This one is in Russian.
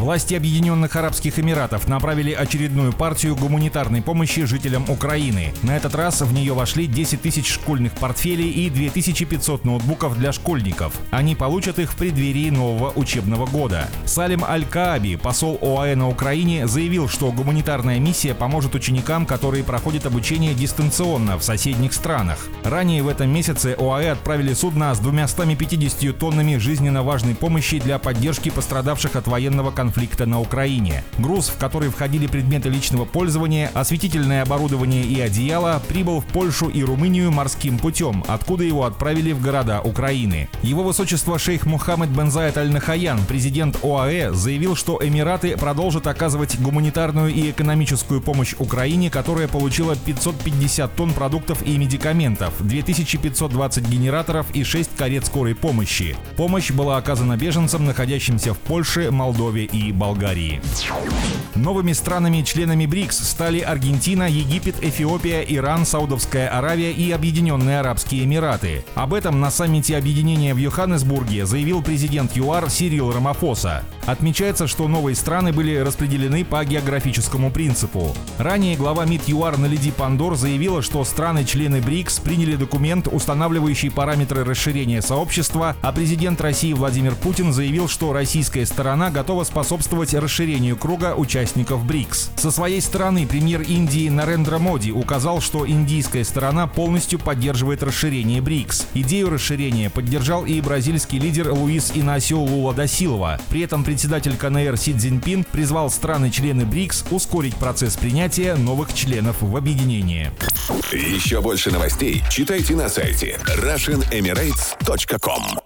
Власти Объединенных Арабских Эмиратов направили очередную партию гуманитарной помощи жителям Украины. На этот раз в нее вошли 10 тысяч школьных портфелей и 2500 ноутбуков для школьников. Они получат их в преддверии нового учебного года. Салим Аль-Кааби, посол ОАЭ на Украине, заявил, что гуманитарная миссия поможет ученикам, которые проходят обучение дистанционно в соседних странах. Ранее в этом месяце ОАЭ отправили судно с 250 тоннами жизненно важной помощи для поддержки пострадавших от военного конфликта конфликта на Украине. Груз, в который входили предметы личного пользования, осветительное оборудование и одеяло, прибыл в Польшу и Румынию морским путем, откуда его отправили в города Украины. Его высочество шейх Мухаммед Бензайт Аль-Нахаян, президент ОАЭ, заявил, что Эмираты продолжат оказывать гуманитарную и экономическую помощь Украине, которая получила 550 тонн продуктов и медикаментов, 2520 генераторов и 6 карет скорой помощи. Помощь была оказана беженцам, находящимся в Польше, Молдове и Болгарии. Новыми странами-членами БРИКС стали Аргентина, Египет, Эфиопия, Иран, Саудовская Аравия и Объединенные Арабские Эмираты. Об этом на саммите объединения в Йоханнесбурге заявил президент ЮАР Сирил Рамафоса. Отмечается, что новые страны были распределены по географическому принципу. Ранее глава МИД ЮАР Налиди Пандор заявила, что страны-члены БРИКС приняли документ, устанавливающий параметры расширения сообщества, а президент России Владимир Путин заявил, что российская сторона готова способствовать расширению круга участников БРИКС. Со своей стороны премьер Индии Нарендра Моди указал, что индийская сторона полностью поддерживает расширение БРИКС. Идею расширения поддержал и бразильский лидер Луис Инасио Лула да. При этом председатель КНР Си Цзиньпин призвал страны-члены БРИКС ускорить процесс принятия новых членов в объединение. Еще больше новостей читайте на сайте RussianEmirates.com